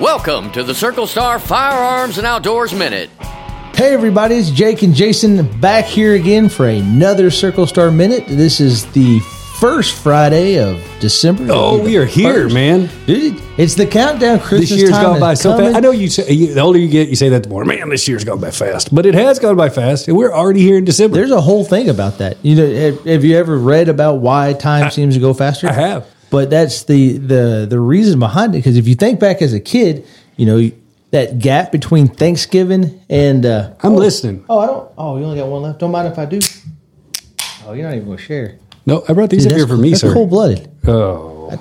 Welcome to the Circle Star Firearms and Outdoors Minute. Hey everybody, it's Jake and Jason back here again for another Circle Star Minute. This is the first Friday of December. Oh, we are here, First. man. Dude, it's the countdown. Christmas This year's time gone is by so coming. fast. I know you say you, the older you get, you say that the more. Man, this year's gone by fast, but it has gone by fast, and we're already here in December. There's a whole thing about that. You know, have, have you ever read about why time seems to go faster? I have. But that's the the the reason behind it. Because if you think back as a kid, you know that gap between Thanksgiving and uh, I'm listening. oh, I don't. Oh, you only got one left. Don't mind if I do. Oh, you're not even gonna share. No, I brought these up here for me, that's sir. Cold blooded. Oh,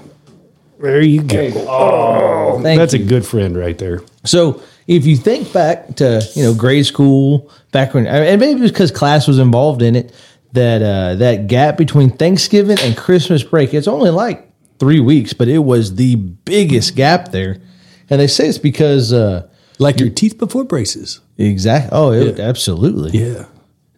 there you go. Oh, that's you. a good friend right there. So if you think back to you know grade school, back when, and maybe it's because class was involved in it, that uh, that gap between Thanksgiving and Christmas break, it's only like three weeks, but it was the biggest gap there. And they say it's because uh, Like your teeth before braces. Exactly. Oh, it, Yeah. absolutely. Yeah.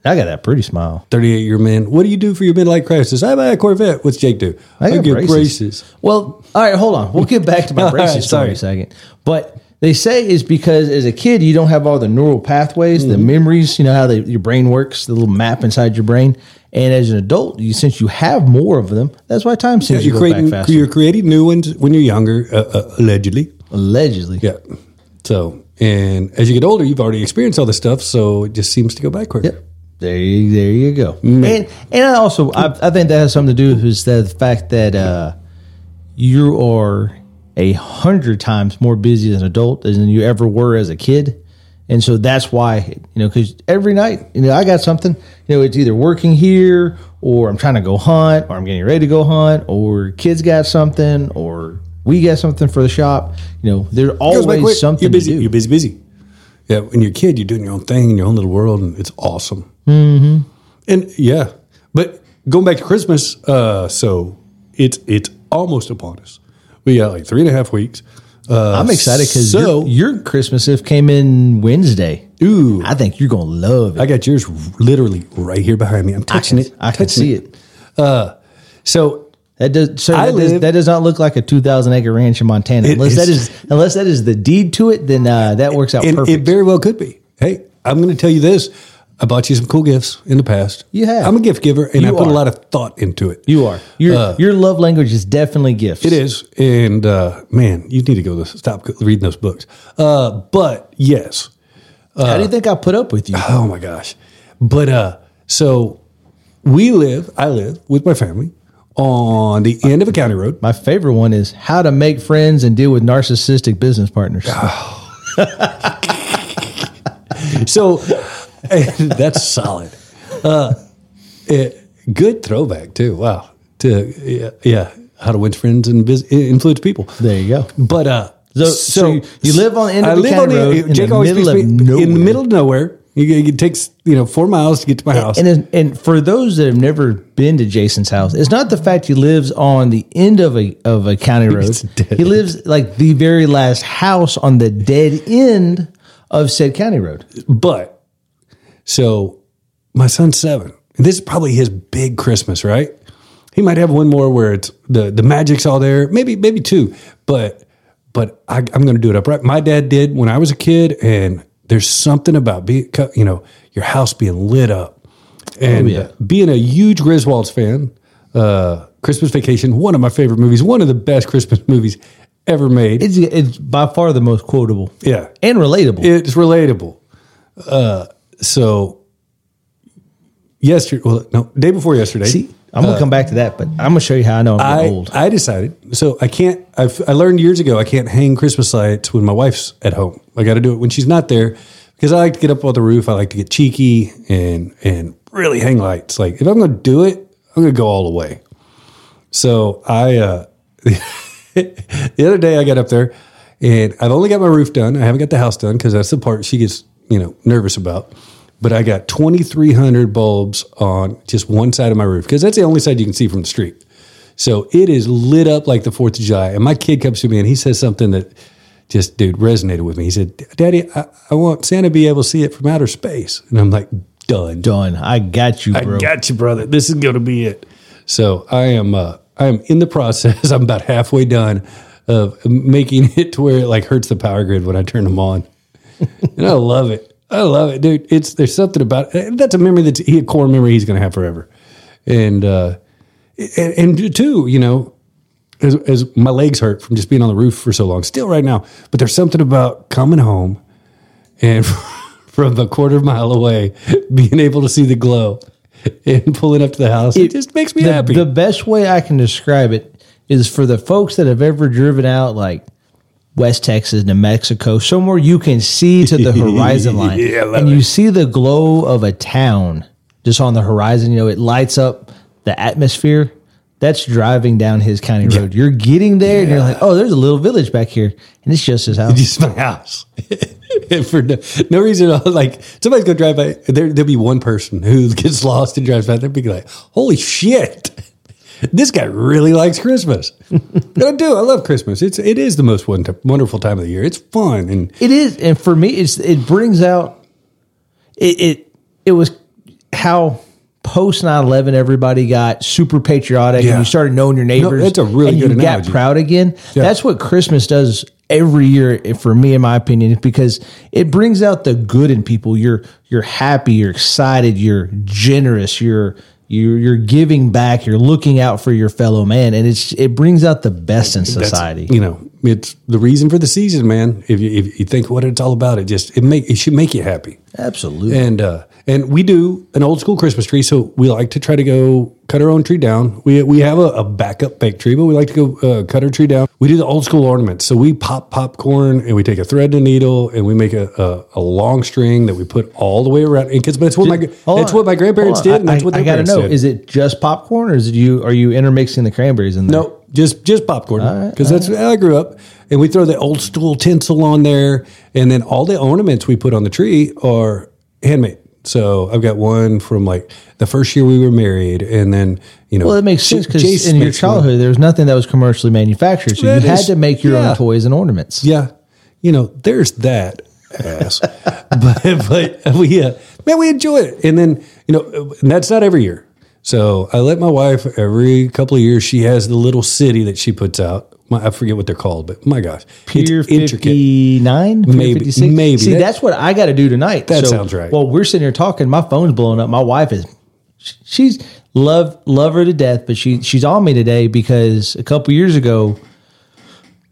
I got that pretty smile. 38 year man. What do you do for your midlife crisis? I buy a Corvette. What's Jake do? I got get braces. Well, all right, hold on. We'll get back to my braces right, story in a second. But they say it's because as a kid you don't have all the neural pathways, Mm-hmm. the memories. You know how they, your brain works, the little map inside your brain. And as an adult, you since you have more of them, that's why time seems to You're go creating, back faster. you're creating new ones when you're younger, uh, uh, allegedly. Allegedly, Yeah. So, and as you get older, you've already experienced all this stuff, so it just seems to go back quicker. Yep. There you, there you go. Mm. And and I also I, I think that has something to do with the fact that uh, you are a hundred times more busy as an adult than you ever were as a kid, and so that's why you know because every night you know I got something you know it's either working here or I'm trying to go hunt or I'm getting ready to go hunt or kids got something or we got something for the shop. You know there's always quick. something You're busy. to do. You're busy, busy. Yeah, when you're a kid, you're doing your own thing in your own little world, and it's awesome. Mm-hmm. And yeah, but going back to Christmas, uh, so it's it's almost upon us. We got like three and a half weeks. Uh, I'm excited because so your, your Christmas gift came in Wednesday. ooh, I think you're gonna love it. I got yours literally right here behind me. I'm touching it. I can see it. So That does so I that, does, that does not look like a 2,000 acre ranch in Montana. It unless that is- is unless that is the deed to it, then uh, that works out and perfect. it very well could be. Hey, I'm going to tell you this. I bought you some cool gifts in the past. You have. I'm a gift giver, and You I put are. a lot of thought into it. you are your your love language is definitely gifts. Uh, It is, and uh, man, you need to go to stop reading those books. Uh, but yes, How do you think I put up with you? oh my gosh, but uh, so we live. I live with my family on the end of a county road. My favorite one is how to make friends and deal with narcissistic business partners. So that's solid. Uh, it- good throwback too. Wow. To yeah, yeah, how to win friends and biz, influence people. There you go. But uh, So- so you- you live on the end of a county road in Jake the always middle of me- in nowhere. the middle of nowhere. It takes you know four miles to get to my house. And and and for those that have never been to Jason's house, it's not the fact he lives on the end of a of a county road. He lives like the very last house on the dead end of said county road. But so my son's seven. This is probably his big Christmas, right? He might have one more where it's the the magic's all there, maybe maybe two, but but I, I'm going to do it upright. My dad did when I was a kid, and there's something about being you know your house being lit up, and yeah. uh, being a huge Griswolds fan. Uh, Christmas Vacation, one of my favorite movies, one of the best Christmas movies ever made. It's it's by far the most quotable yeah, and relatable. it's relatable. Uh, so yesterday, well, no, day before yesterday, See, I'm gonna come back to that, but I'm gonna show you how I know I'm I, old. I decided. So I can't. I've, I learned years ago I can't hang Christmas lights when my wife's at home. I got to do it when she's not there because I like to get up on the roof. I like to get cheeky and and really hang lights. Like if I'm to do it, I'm going to go all the way. So I uh, the other day I got up there and I've only got my roof done. I haven't got the house done because that's the part she gets you know nervous about. But I got 2,300 bulbs on just one side of my roof because that's the only side you can see from the street. So it is lit up like the Fourth of July. And my kid comes to me and he says something that just, dude, resonated with me. He said, "Daddy, I, I want Santa to be able to see it from outer space." And I'm like, "Done, Done. I got you, bro. I got you, brother. This is going to be it." So I am, uh, I am in the process. I'm about halfway done of making it to where it like hurts the power grid when I turn them on. and I love it. I love it, dude. It's there's something about it. That's a memory that's a core memory he's going to have forever. And uh, and, and two, you know, as, as my legs hurt from just being on the roof for so long, still right now. But there's something about coming home and from a quarter mile away, being able to see the glow and pulling up to the house. It, just makes me the, happy. The best way I can describe it is for the folks that have ever driven out like West Texas, New Mexico, somewhere you can see to the horizon line, Yeah, and you see the glow of a town just on the horizon. You know, it lights up the atmosphere. That's driving down his county road. You're getting there, and you're like, "Oh, there's a little village back here, and it's just his house." just my house. For no, no reason at all. Like somebody's gonna drive by. There, there'll be one person who gets lost and drives by. They'll be like, "Holy shit, this guy really likes Christmas." and I do. I love Christmas. It's it is the most wonderful time of the year. It's fun and It is, and for me, it's it brings out it. It, it was how post 9-11 everybody got super patriotic Yeah. and you started knowing your neighbors. that's a really and good you analogy. got proud again. Yeah. That's what Christmas does every year eh, for me, in my opinion, because it brings out the good in people. You're you're happy, you're excited, you're generous, you're you're you're giving back, you're looking out for your fellow man, and it's it brings out the best in that's, society. You know, it's the reason for the season, man. If you if you think what it's all about, it just it make it should make you happy. Absolutely. And uh, and we do an old school Christmas tree, so we like to try to go cut our own tree down. We we have a, a backup fake tree, but we like to go uh, cut our tree down. We do the old school ornaments, so we pop popcorn and we take a thread and a needle and we make a, a, a long string that we put all the way around. And Because but it's what my that's what my grandparents did, and that's I, what I, gotta know. did. Is it just popcorn, or is it you? Are you intermixing the cranberries in there? No, just just popcorn because that's how I grew up. And we throw the old school tinsel on there, and then all the ornaments we put on the tree are handmade. So I've got one from like the first year we were married, and then you know, Well, it makes sense because in your one. childhood there was nothing that was commercially manufactured, so That you had to make your yeah. own toys and ornaments. Yeah, you know, there's that ass, but but we uh, man, we enjoy it, and then you know, that's not every year. So I let my wife every couple of years. She has the little city that she puts out. My, I forget what they're called, but my gosh, Pier fifty nine, Maybe- 56? maybe. See, That- that's what I got to do tonight. That sounds right. Well, we're sitting here talking. My phone's blowing up. My wife is, she's love love her to death, but she she's on me today because a couple years ago,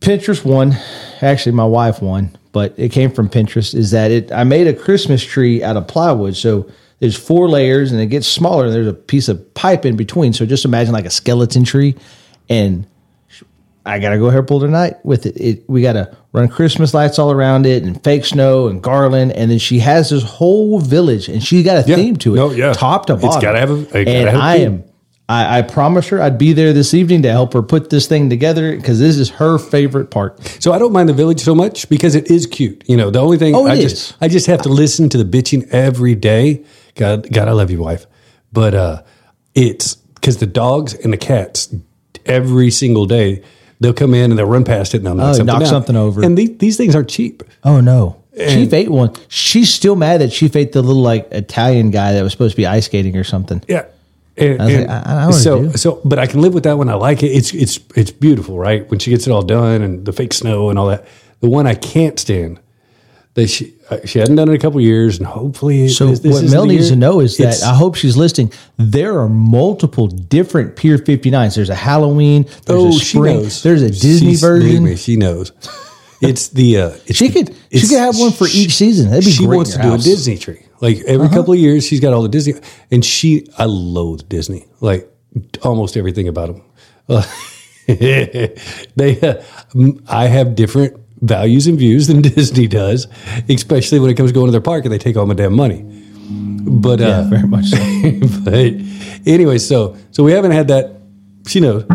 Pinterest won. Actually, my wife won, but it came from Pinterest. Is that it? I made a Christmas tree out of plywood, so. There's four layers and it gets smaller. And there's a piece of pipe in between. So just imagine like a skeleton tree. And I gotta go and pull tonight with it. it. We gotta run Christmas lights all around it and fake snow and garland, and then she has this whole village, and she got a Yeah. theme to it, No, yeah. top to It's bottom. gotta have a- gotta and have a I theme. am. I, I promised her I'd be there this evening to help her put this thing together because this is her favorite part. So I don't mind the village so much because it is cute. You know, the only thing Oh, I is. just I just have to listen to the bitching every day. God, God, I love you, wife. But uh, it's because the dogs and the cats every single day they'll come in and they'll run past it and they'll knock, Oh, something, knock down. something over. And these, these things aren't cheap. Oh no, Chief ate one. She's still mad that Chief ate the little like Italian guy that was supposed to be ice skating or something. Yeah. And, was and like, I- I don't so, do. so, but I can live with that one. I like it. It's, it's, it's beautiful, right? When she gets it all done and the fake snow and all that. The one I can't stand that she, she hadn't done it in a couple years, and hopefully, So this- what Mel needs to know is that It's- I hope she's listening. There are multiple different Pier 59s. There's a Halloween. There's a oh, she knows. There's a Disney She's- version. me, she knows. It's the uh, it's She could she could have one for each season. That'd be she great. wants to your do. Uh-huh. a Disney tree. Like every couple of years, she's got all the Disney, and she I loathe Disney. Like almost everything about them. Uh, they, uh, I have different values and views than Disney does, especially when it comes to going to their park and they take all my damn money. But Yeah, uh, very much so. but anyway, so so we haven't had that. She knows,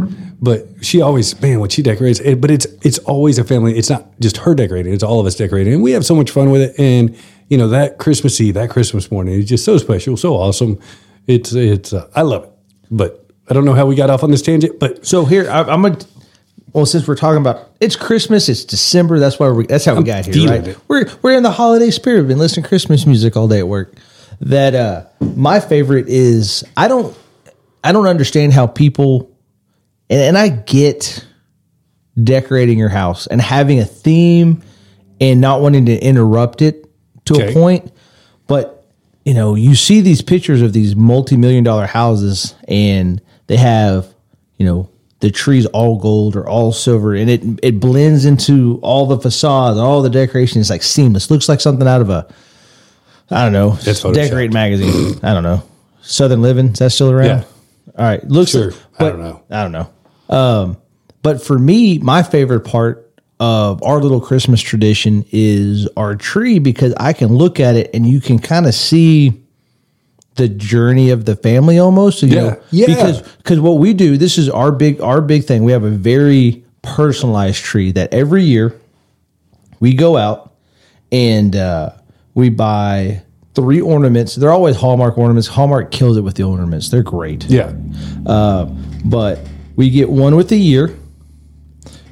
but she always man when she decorates. It, but it's it's always a family. It's not just her decorating. It's all of us decorating, and we have so much fun with it. And you know that Christmas Eve, that Christmas morning, is just so special, so awesome. It's it's uh, I love it. But I don't know how we got off on this tangent. But So here I, I'm gonna. Well, since we're talking about it's Christmas, it's December. That's why we. That's how we got here, right? We're we're in the holiday spirit. We've been listening to Christmas music all day at work. That uh, my favorite is I don't I don't understand how people, and, and I get decorating your house and having a theme and not wanting to interrupt it to Okay. a point. But you know, you see these pictures of these multi-million dollar houses and they have, you know, the trees all gold or all silver and it it blends into all the facades, all the decoration is like seamless. Looks like something out of a I don't know, That's decorate magazine. I don't know. Southern Living, is that still around? Yeah. All right. Looks Sure. I but- don't know. I don't know. Um, but for me, my favorite part of our little Christmas tradition is our tree because I can look at it and you can kind of see the journey of the family almost. You Yeah. know, Yeah. Because because what we do, this is our big our big thing. We have a very personalized tree that every year we go out and uh, we buy three ornaments. They're always Hallmark ornaments. Hallmark kills it with the ornaments. They're great Yeah. but we get one with the year.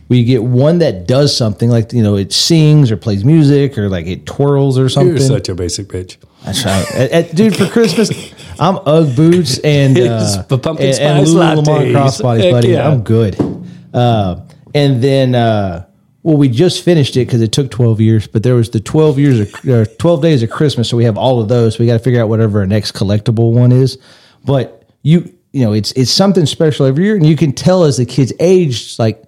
We get one that does something like you know it sings or plays music or like it twirls or something. You're such a basic bitch. That's right, dude. For Christmas, I'm UGG boots and uh, the pumpkin and, and Lululemon lattes. crossbodies, buddy. yeah. I'm good. Uh, and then, uh, well, we just finished it because it took 12 years, but there was the 12 years of uh, 12 days of Christmas, so we have all of those. We got to figure out whatever our next collectible one is. But you, you know, it's it's something special every year, and you can tell as the kids age, like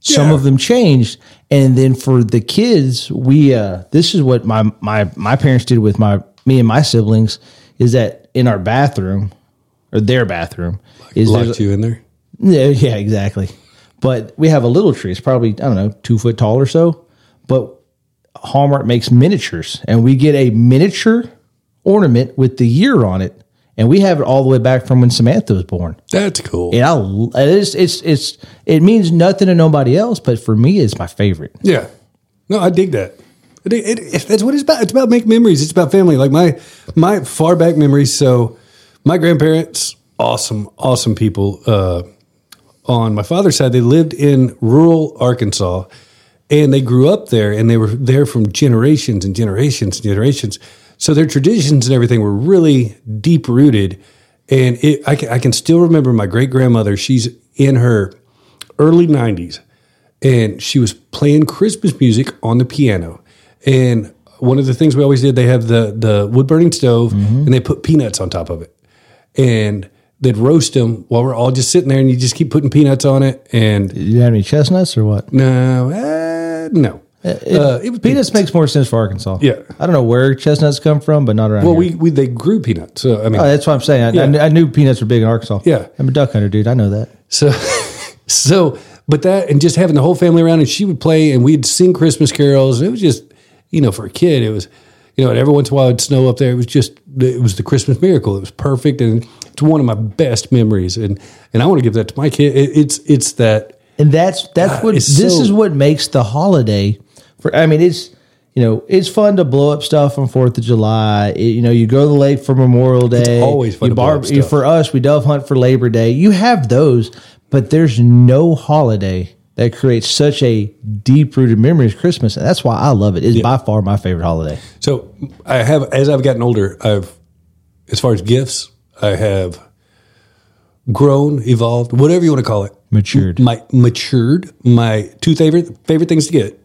some Yeah. of them changed and then for the kids we uh this is what my my my parents did with my me and my siblings is that in our bathroom or their bathroom is there's Locked you in there. yeah, yeah, exactly. But we have a little tree. It's probably I don't know two foot tall or so. But Hallmark makes miniatures, and we get a miniature ornament with the year on it, and we have it all the way back from when Samantha was born. That's cool. And I, it's it's it's it means nothing to nobody else, but for me, it's my favorite. Yeah. No, I dig that. I dig- it- it- that's what it's about. It's about making memories. It's about family. Like my my far back memories. So my grandparents, awesome, awesome people. Uh, on my father's side, they lived in rural Arkansas, and they grew up there, and they were there from generations and generations and generations. So their traditions and everything were really deep rooted. And it, I, can, I can still remember my great grandmother. She's in her early 90s and she was playing Christmas music on the piano. And one of the things we always did, they have the the wood burning stove, and they put peanuts on top of it, and they'd roast them while we're all just sitting there, and you just keep putting peanuts on it. And you have any chestnuts or what? no, uh, no, It, uh, it was peanuts makes more sense for Arkansas. Yeah. I don't know where chestnuts come from, but not around Well, here. we, we they grew peanuts. So I mean, Oh, that's what I'm saying. I, I Yeah. kn- I knew peanuts were big in Arkansas. Yeah. I'm a duck hunter, dude. I know that. So, so, but that and just having the whole family around, and she would play, and we'd sing Christmas carols. It was just, you know, for a kid, it was, you know, and every once in a while it'd snow up there. It was just, it was the Christmas miracle. It was perfect, and it's one of my best memories. And and I want to give that to my kid. It, it's it's that And that's that's God, what this so- is what makes the holiday. For I mean, it's you know it's fun to blow up stuff on Fourth of July. It- you know, you go to the lake for Memorial Day. always fun You to blow up stuff. For us, we dove hunt for Labor Day. You have those, but there's no holiday that creates such a deep rooted memory as Christmas, and that's why I love it. It's by far my favorite holiday. So I have, as I've gotten older, I've, as far as gifts, I have grown, evolved, whatever you want to call it. Matured. My matured. My two favorite favorite things to get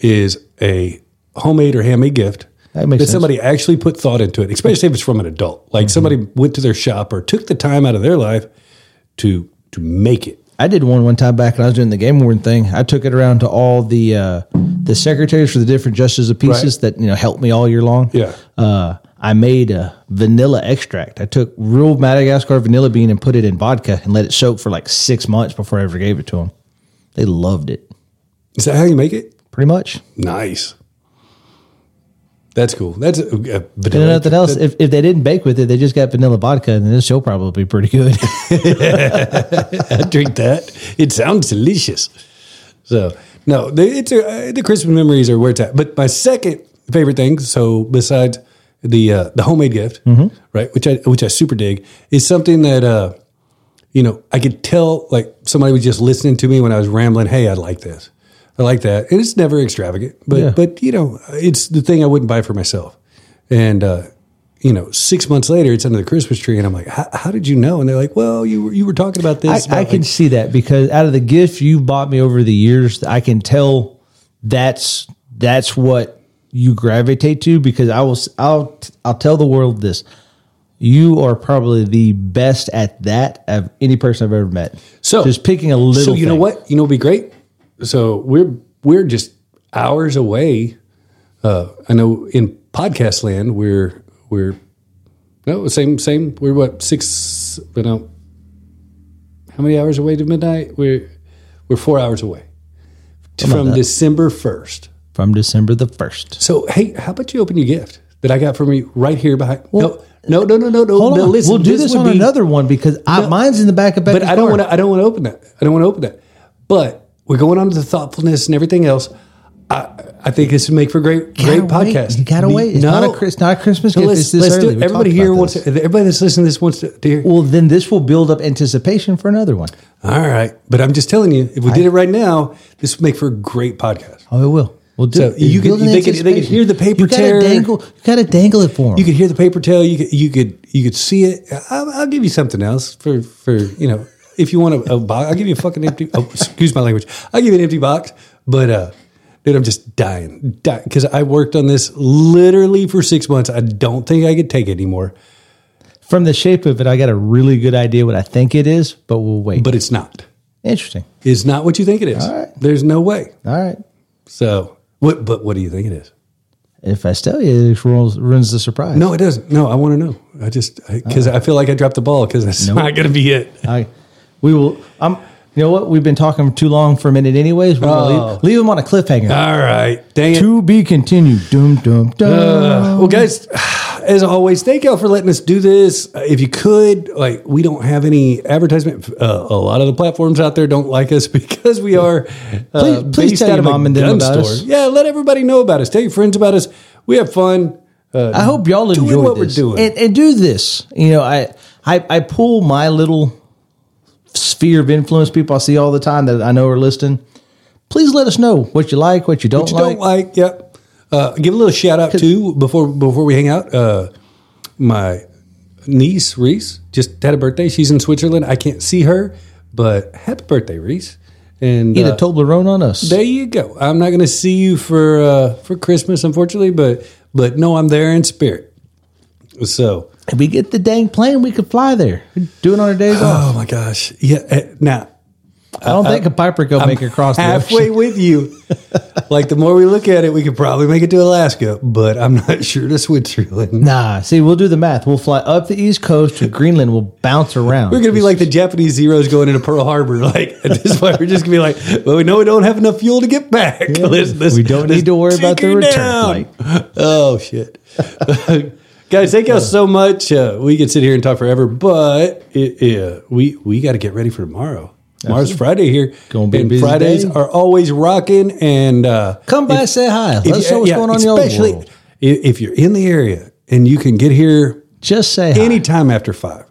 is a homemade or handmade gift That sense. somebody actually put thought into it, especially if it's from an adult. Like mm-hmm. somebody went to their shop or took the time out of their life to to make it. I did one one time back when I was doing the game warden thing. I took it around to all the uh, the secretaries for the different justices of pieces Right. that you know helped me all year long. Yeah. Uh, I made a vanilla extract. I took real Madagascar vanilla bean and put it in vodka and let it soak for like six months before I ever gave it to them. They loved it. Is that how you make it? Pretty much. Nice. That's cool. That's a, a And vanilla. nothing else. If, if they didn't bake with it, they just got vanilla vodka, and this show probably be pretty good. I drink that. It sounds delicious. So no, the, it's a, uh, the Christmas memories are where it's at. But my second favorite thing, so besides the uh, the homemade gift, right, which I which I super dig, is something that uh, you know I could tell like somebody was just listening to me when I was rambling. Hey, I like this. I like that, and it's never extravagant, but Yeah. but you know it's the thing I wouldn't buy for myself, and uh, you know, six months later, it's under the Christmas tree, and I'm like, how, did you know? And they're like, well, you were you were talking about this. I about, can like- see that because out of the gift you've bought me over the years, I can tell that's that's what you gravitate to. Because I will, I'll, I'll tell the world this: you are probably the best at that of any person I've ever met. So just picking a little. So you know what? You know, what'd be great. So we're we're just hours away. Uh, I know in podcast land we're we're no same same. We're what six? You know, how many hours away to midnight? We're we're four hours away from that. December first. from December the first. So hey, how about you open your gift that I got from you right here behind? no, no, no, no, no, no. Hold no, on, listen, we'll do this, would on be- another one because I, mine's in the back of Becky's but I don't want to. I don't want to open that. I don't want to open that. But we're going on to the thoughtfulness and everything else. I, I think this would make for a great, great Gotta wait. podcast. You gotta wait. It's not a Chris- not a Christmas No, gift. let's- It's this let's do early. it. Everybody here wants. To, everybody that's listening to this wants to, to hear. Well, then this will build up anticipation for another one. All right, but I'm just telling you, if we did it right now, this would make for a great podcast. Oh, it will. We'll do So it. you It's could- they could- they could hear the paper you gotta tear. Dangle, you got to dangle it for them. You could hear the paper tail. You could you could you could see it. I'll, I'll give you something else for for you know if you want a, a box. I'll give you a fucking empty. Oh, excuse my language. I'll give you an empty box. But uh, dude, I'm just dying, dying because I worked on this literally for six months. I don't think I could take it anymore. From the shape of it, I got a really good idea what I think it is, but we'll wait. But it's not. Interesting. It's not what you think it is. All right. There's no way. All right. So what? But what do you think it is? If I tell you, it ruins, ruins the surprise. No, it doesn't. No, I want to know. I just because I feel like I dropped the ball because that's not going to be it. I, we will. I'm. You know what? We've been talking too long for a minute, anyways. We're gonna Oh. leave, leave them on a cliffhanger. All right, dang it. to be continued. Doom, doom, doom. Uh, well, guys, as always, thank y'all for letting us do this. Uh, if you could, like, we don't have any advertisement. Uh, a lot of the platforms out there don't like us because we are. Uh, Please- please based tell out your of a mom and them gun about us. Yeah, let everybody know about us. Tell your friends about us. We have fun. Uh, I hope y'all doing enjoy what we're this. doing. And, and do this. You know, I, I I pull my little sphere of influence people I see all the time that I know are listening. Please let us know what you like, what you don't What you like. don't like, yep. Uh, give a little shout out too before before we hang out. Uh, my niece Reese just had a birthday. She's in Switzerland. I can't see her, but happy birthday, Reese! And Eat uh, a Toblerone on us. There you go. I'm not going to see you for uh, for Christmas, unfortunately, but but no, I'm there in spirit. So, if we get the dang plane, we could fly there. Do it on our days off. oh my gosh, yeah. uh, Now I don't think a Piper could make it across the halfway ocean. with you. like the more we look at it, we could probably make it to Alaska, but I'm not sure to Switzerland. Nah, see, we'll do the math. We'll fly up the East Coast to Greenland. We'll bounce around. We're gonna be like the Japanese zeros going into Pearl Harbor. Like at this point, we're just gonna be like, well, we know we don't have enough fuel to get back. Let's- let's- we don't need to worry about the return flight. Oh shit, guys! Thank y'all so much. Uh, we could sit here and talk forever, but it, yeah, we we got to get ready for tomorrow. Tomorrow's Friday here, Gonna be and busy Fridays day. are always rocking. And uh, Come by, say hi. Let if us you- know what's yeah, going on your especially if if you're in the area and you can get here Just say hi. anytime after five.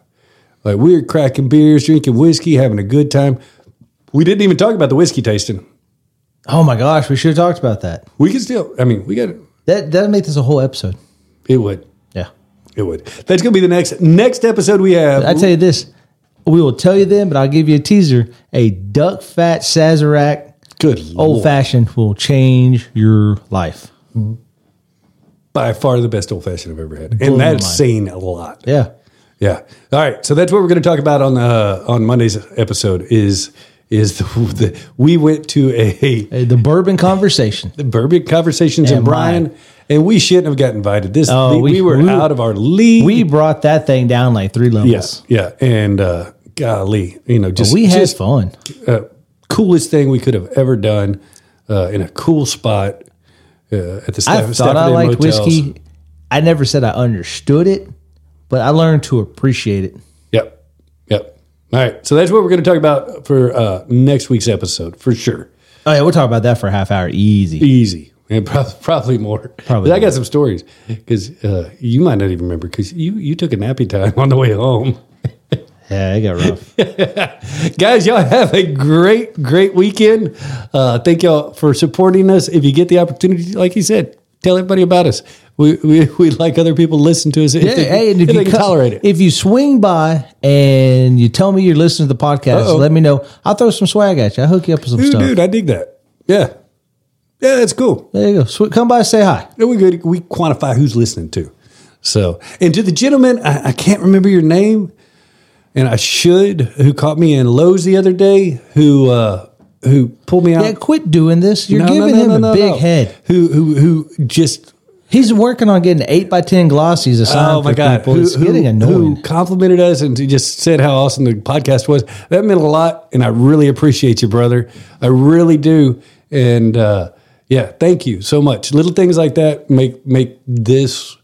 Like we were cracking beers, drinking whiskey, having a good time. We didn't even talk about the whiskey tasting. Oh my gosh, we should have talked about that. We can still. I mean, we got it. That that'll make this a whole episode. It would. It would. That's gonna be the next next episode we have. I tell you this, we will tell you then, but I'll give you a teaser. A duck fat Sazerac good old fashioned will change your life. by far the best old fashioned I've ever had, and that's saying a lot. Yeah. Yeah. All right. So that's what we're going to talk about on uh, on Monday's episode. Is is the, the we went to a Hey, The bourbon conversation. the Bourbon Conversations And mine. And we shouldn't have got invited. This Oh, we, we- were we- out of our league. We brought that thing down like three levels. Yes, yeah, and uh, golly, you know, just we had just, fun. uh, coolest thing we could have ever done uh, in a cool spot uh, at the I staff. thought I liked whiskey. I never said I understood it, but I learned to appreciate it. Yep, yep. All right, so that's what we're going to talk about for uh, next week's episode for sure. Oh yeah, we'll talk about that for a half hour. Easy. Easy. And probably, probably more. Probably But I got some stories because uh, you might not even remember because you, you took a nappy time on the way home. Yeah, it got rough. Guys, y'all have a great, great weekend. Uh, thank y'all for supporting us. If you get the opportunity, like he said, Tell everybody about us. We we we like other people to listen to us. If Yeah, they, hey, and if, if you they can co- tolerate it. if you swing by and you tell me you're listening to the podcast, Uh-oh. let me know. I'll throw some swag at you. I'll hook you up with some dude, stuff. dude, I dig that. Yeah, yeah, that's cool. There you go. Sw- come by, say hi. Then we good. We quantify who's listening to. So, and to the gentleman, I, I can't remember your name, and I should, who caught me in Lowe's the other day, who uh who pulled me out. Yeah, quit doing this. You're No, giving no, him no, a no, big head. Who who who just He's working on getting eight by ten glossies assigned oh my for god, people. who, it's getting annoying. who complimented us and he just said how awesome the podcast was. That meant a lot, and I really appreciate you, brother. I really do, and uh, yeah, thank you so much. Little things like that make make this.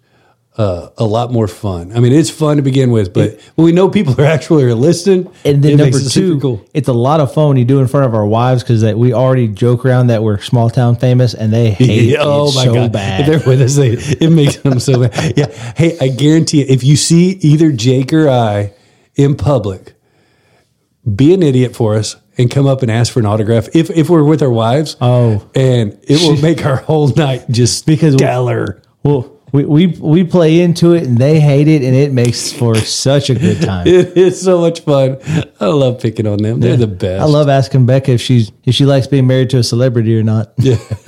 Uh, a lot more fun. I mean, it's fun to begin with, but when we know people are actually listening, And then it number it two, cool. it's a lot of fun when you do it in front of our wives because that we already joke around that we're small town famous and they hate Yeah, oh it my so god! bad. If they're with us, they, it makes them so mad. Yeah. Hey, I guarantee you, if you see either Jake or I in public, be an idiot for us and come up and ask for an autograph. If if we're with our wives, Oh. and it will make our whole night just Because- stellar. well, we, we we play into it and they hate it and it makes for such a good time. It is so much fun. I love picking on them. They're the best. I love asking Becca if she's if she likes being married to a celebrity or not. Yeah.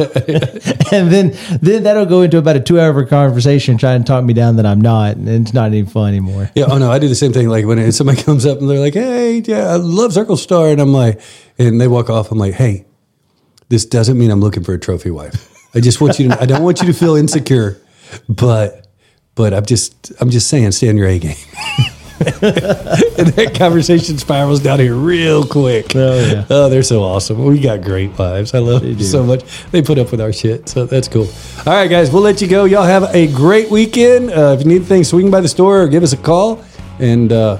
and then then that'll go into about a two hour conversation trying to talk me down that I'm not, and it's not even fun anymore. Yeah, oh no, I do the same thing. Like when somebody comes up and they're like, "Hey, yeah, I love Circle Star," and I'm like, and they walk off. I'm like, "Hey, this doesn't mean I'm looking for a trophy wife. I just want you to. I don't want you to feel insecure, but but I'm just I'm just saying, stay on your A game." and that conversation spirals down here real quick. Oh, yeah. Oh, they're so awesome. We got great wives. I love them so much. They put up with our shit, so that's cool. All right, guys, we'll let you go. Y'all have a great weekend. Uh, if you need anything, swing by the store or give us a call. And uh,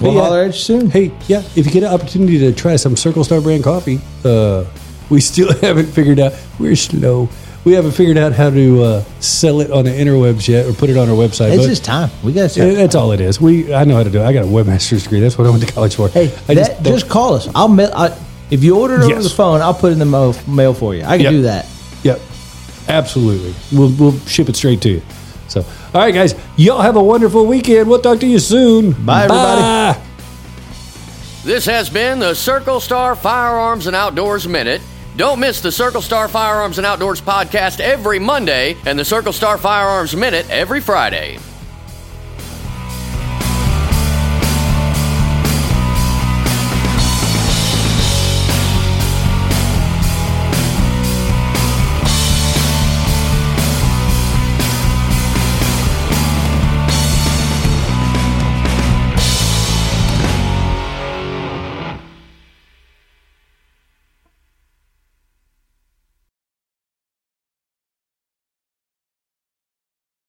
We'll hey, holler at you soon. Hey, yeah, if you get an opportunity to try some Circle Star brand coffee, uh, we still haven't figured out. We're slow. We haven't figured out how to uh, sell it on the interwebs yet or put it on our website. It's but- just time. We got yeah, to. that's all it is. We I know how to do it. I got a webmaster's degree. That's what I went to college for. Hey, I that, don't- just, call us. I'll mail. I, if you order it over the phone, I'll put it in the mail, mail for you. I can Yep. do that. Yep. Absolutely. We'll we'll ship it straight to you. So, all right, guys, y'all have a wonderful weekend. We'll talk to you soon. Bye, everybody. Bye. This has been the Circle Star Firearms and Outdoors Minute. Don't miss the Circle Star Firearms and Outdoors podcast every Monday and the Circle Star Firearms Minute every Friday.